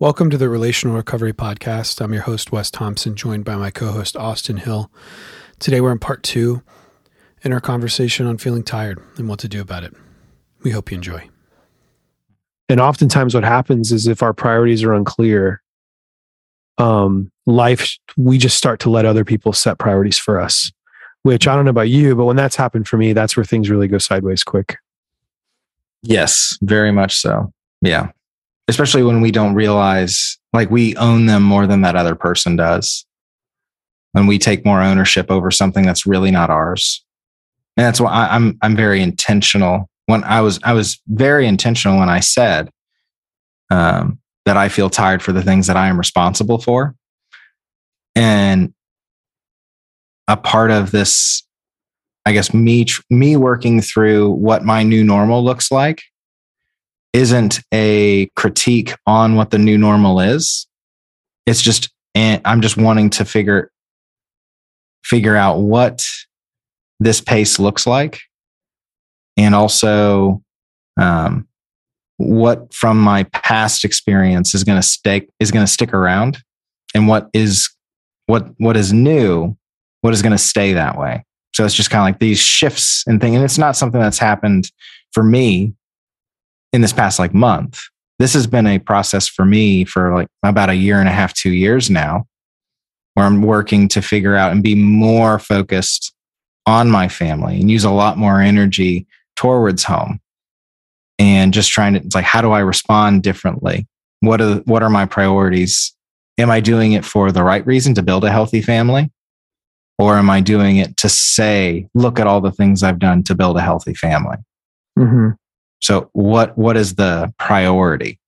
Welcome to the Relational Recovery Podcast. I'm your host, Wes Thompson, joined by my co host, Austin Hill. Today, we're in part two in our conversation on feeling tired and what to do about it. We hope you enjoy. And oftentimes, what happens is if our priorities are unclear, um, life, we just start to let other people set priorities for us, which I don't know about you, but when that's happened for me, that's where things really go sideways quick. Yes, very much so. Yeah. Especially when we don't realize like we own them more than that other person does. When we take more ownership over something that's really not ours. And that's why I, I'm I'm very intentional. When I was I was very intentional when I said um, that I feel tired for the things that I am responsible for. And a part of this, I guess, me me working through what my new normal looks like isn't a critique on what the new normal is. It's just and I'm just wanting to figure figure out what this pace looks like and also um, what from my past experience is going to stick is going to stick around and what is what what is new what is going to stay that way so it's just kind of like these shifts and thing and it's not something that's happened for me in this past like month. This has been a process for me for like about a year and a half two years now where i'm working to figure out and be more focused on my family and use a lot more energy towards home. And just trying to it's like how do i respond differently? What are what are my priorities? Am i doing it for the right reason to build a healthy family? Or am i doing it to say look at all the things i've done to build a healthy family? Mm-hmm. So what what is the priority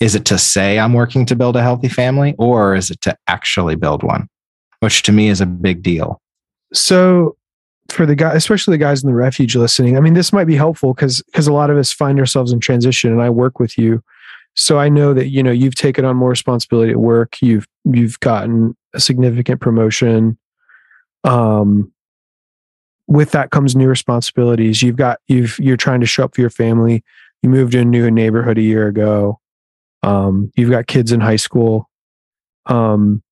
is it to say i'm working to build a healthy family or is it to actually build one which to me is a big deal so for the guy, especially the guys in the refuge listening, I mean, this might be helpful because because a lot of us find ourselves in transition, and I work with you, so I know that you know you've taken on more responsibility at work. You've you've gotten a significant promotion. Um, with that comes new responsibilities. You've got you've you're trying to show up for your family. You moved to a new neighborhood a year ago. Um, you've got kids in high school. Um,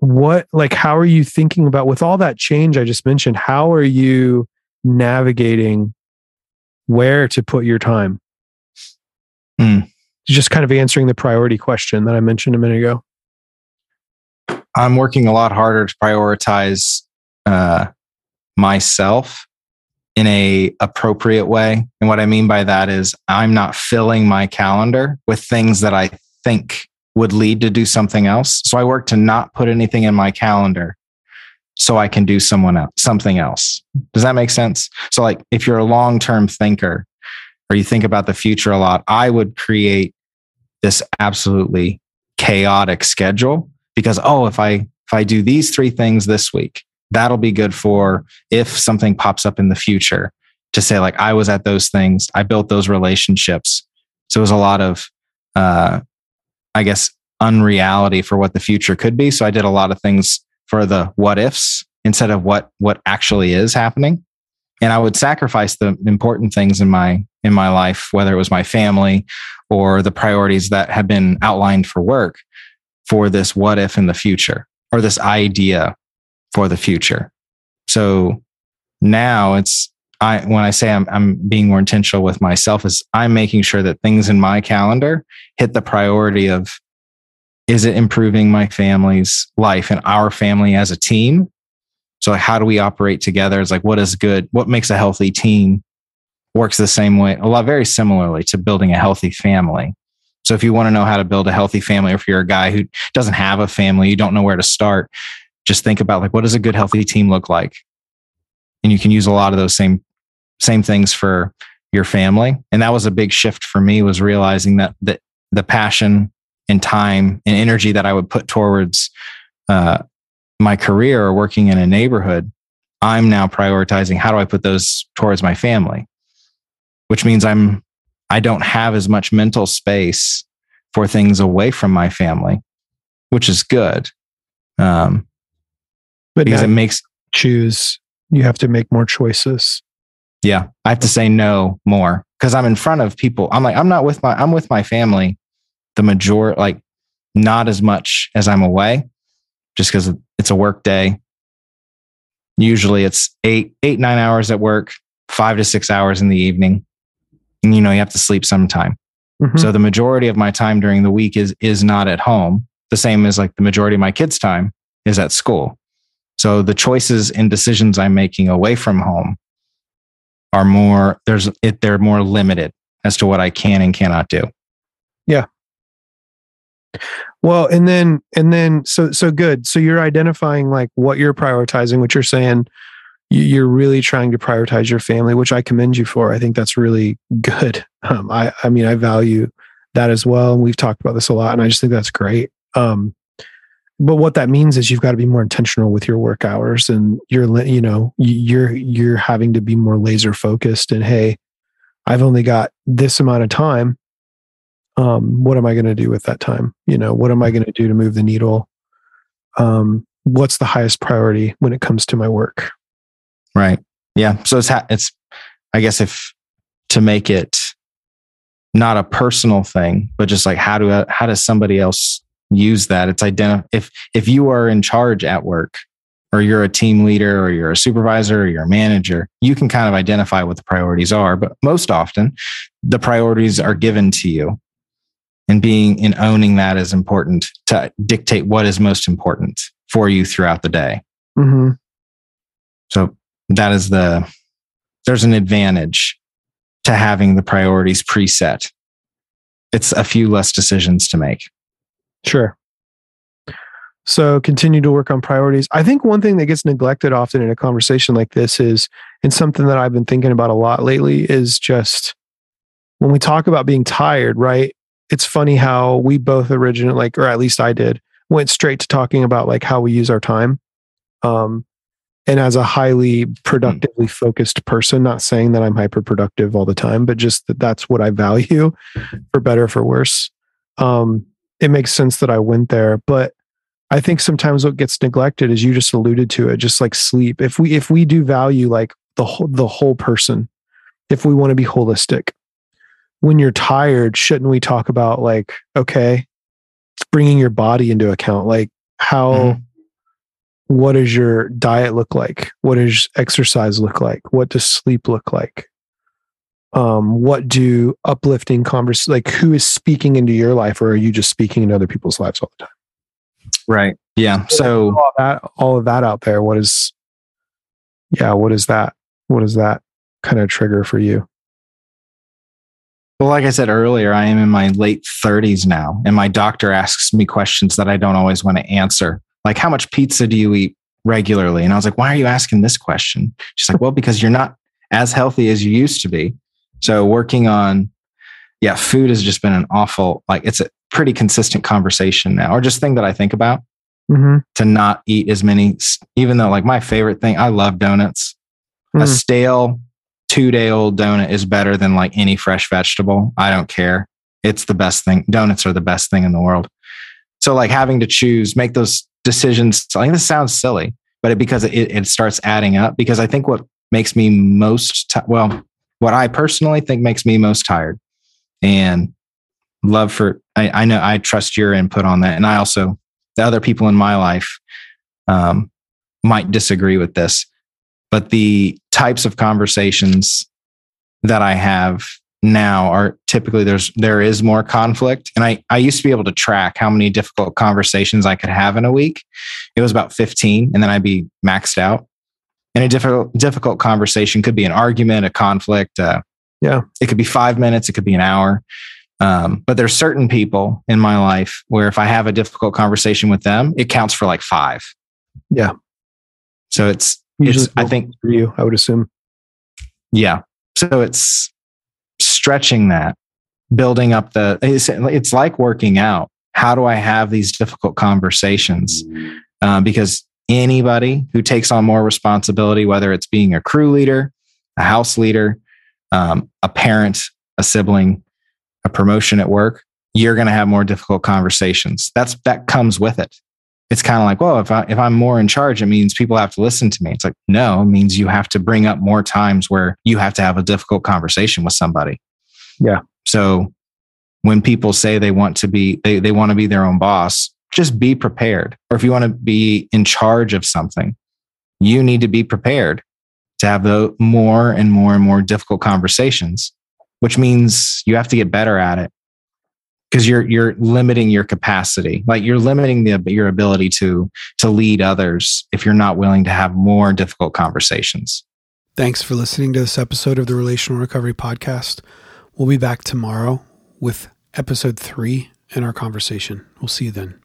what like how are you thinking about with all that change i just mentioned how are you navigating where to put your time mm. just kind of answering the priority question that i mentioned a minute ago i'm working a lot harder to prioritize uh, myself in a appropriate way and what i mean by that is i'm not filling my calendar with things that i think would lead to do something else. So I work to not put anything in my calendar so I can do someone else, something else. Does that make sense? So like if you're a long-term thinker or you think about the future a lot, I would create this absolutely chaotic schedule because oh, if I if I do these three things this week, that'll be good for if something pops up in the future to say like I was at those things, I built those relationships. So it was a lot of uh, I guess, unreality for what the future could be. So I did a lot of things for the what ifs instead of what what actually is happening. And I would sacrifice the important things in my in my life, whether it was my family or the priorities that have been outlined for work for this what if in the future or this idea for the future. So now it's I when I say I'm I'm being more intentional with myself is I'm making sure that things in my calendar hit the priority of is it improving my family's life and our family as a team? So how do we operate together? It's like what is good? What makes a healthy team? Works the same way, a lot very similarly to building a healthy family. So if you want to know how to build a healthy family, or if you're a guy who doesn't have a family, you don't know where to start, just think about like what does a good healthy team look like? And you can use a lot of those same same things for your family. And that was a big shift for me was realizing that the, the passion and time and energy that I would put towards uh, my career or working in a neighborhood, I'm now prioritizing how do I put those towards my family, which means I'm I don't have as much mental space for things away from my family, which is good. Um, but because it makes choose. You have to make more choices. Yeah. I have to say no more because I'm in front of people. I'm like, I'm not with my, I'm with my family the major, like not as much as I'm away, just because it's a work day. Usually it's eight, eight, nine hours at work, five to six hours in the evening. And you know, you have to sleep sometime. Mm-hmm. So the majority of my time during the week is is not at home. The same as like the majority of my kids' time is at school. So the choices and decisions I'm making away from home are more there's it they're more limited as to what I can and cannot do. Yeah. Well, and then and then so so good. So you're identifying like what you're prioritizing, what you're saying you're really trying to prioritize your family, which I commend you for. I think that's really good. Um, I, I mean, I value that as well. And we've talked about this a lot, and I just think that's great. Um, but what that means is you've got to be more intentional with your work hours, and you're, you know, you're you're having to be more laser focused. And hey, I've only got this amount of time. Um, what am I going to do with that time? You know, what am I going to do to move the needle? Um, what's the highest priority when it comes to my work? Right. Yeah. So it's ha- it's I guess if to make it not a personal thing, but just like how do how does somebody else use that? It's identify if if you are in charge at work or you're a team leader or you're a supervisor or you're a manager, you can kind of identify what the priorities are. But most often, the priorities are given to you. And being and owning that is important to dictate what is most important for you throughout the day. Mm-hmm. So that is the there's an advantage to having the priorities preset. It's a few less decisions to make. Sure. So continue to work on priorities. I think one thing that gets neglected often in a conversation like this is, and something that I've been thinking about a lot lately is just when we talk about being tired, right? It's funny how we both originally, like, or at least I did, went straight to talking about like how we use our time. Um, and as a highly productively focused person not saying that i'm hyper productive all the time but just that that's what i value for better or for worse um, it makes sense that i went there but i think sometimes what gets neglected is you just alluded to it just like sleep if we if we do value like the whole the whole person if we want to be holistic when you're tired shouldn't we talk about like okay bringing your body into account like how mm-hmm what does your diet look like? What does exercise look like? What does sleep look like? Um, what do uplifting converse like who is speaking into your life or are you just speaking into other people's lives all the time? Right. Yeah. So all that all of that out there, what is yeah, what is that? What is that kind of trigger for you? Well, like I said earlier, I am in my late 30s now, and my doctor asks me questions that I don't always want to answer like how much pizza do you eat regularly and i was like why are you asking this question she's like well because you're not as healthy as you used to be so working on yeah food has just been an awful like it's a pretty consistent conversation now or just thing that i think about mm-hmm. to not eat as many even though like my favorite thing i love donuts mm. a stale two day old donut is better than like any fresh vegetable i don't care it's the best thing donuts are the best thing in the world so like having to choose make those decisions. Like this sounds silly, but it, because it, it starts adding up. Because I think what makes me most t- well, what I personally think makes me most tired, and love for I, I know I trust your input on that, and I also the other people in my life um, might disagree with this, but the types of conversations that I have now are typically there's there is more conflict. And i i used to be able to track how many difficult conversations i could have in a week. It was about 15 and then i'd be maxed out and a difficult difficult conversation. Could be an argument a conflict uh, yeah. it could be five minutes it could be an hour. Um, but there's certain people in my life where if i have a difficult conversation with them it counts for like five. Yeah. So it's Usually it's i think for you i would assume. Yeah. So it's stretching that, building up the, it's, it's like working out. How do I have these difficult conversations? Uh, because anybody who takes on more responsibility, whether it's being a crew leader, a house leader, um, a parent, a sibling, a promotion at work, you're going to have more difficult conversations. That's that comes with it. It's kind of like, well, if I if I'm more in charge, it means people have to listen to me. It's like, no, it means you have to bring up more times where you have to have a difficult conversation with somebody. Yeah. So when people say they want to be they, they want to be their own boss just be prepared. Or if you want to be in charge of something you need to be prepared to have the more and more and more difficult conversations which means you have to get better at it because you're you're limiting your capacity. Like you're limiting the, your ability to to lead others if you're not willing to have more difficult conversations. Thanks for listening to this episode of the relational recovery podcast. We'll be back tomorrow with episode 3 in our conversation. We'll see you then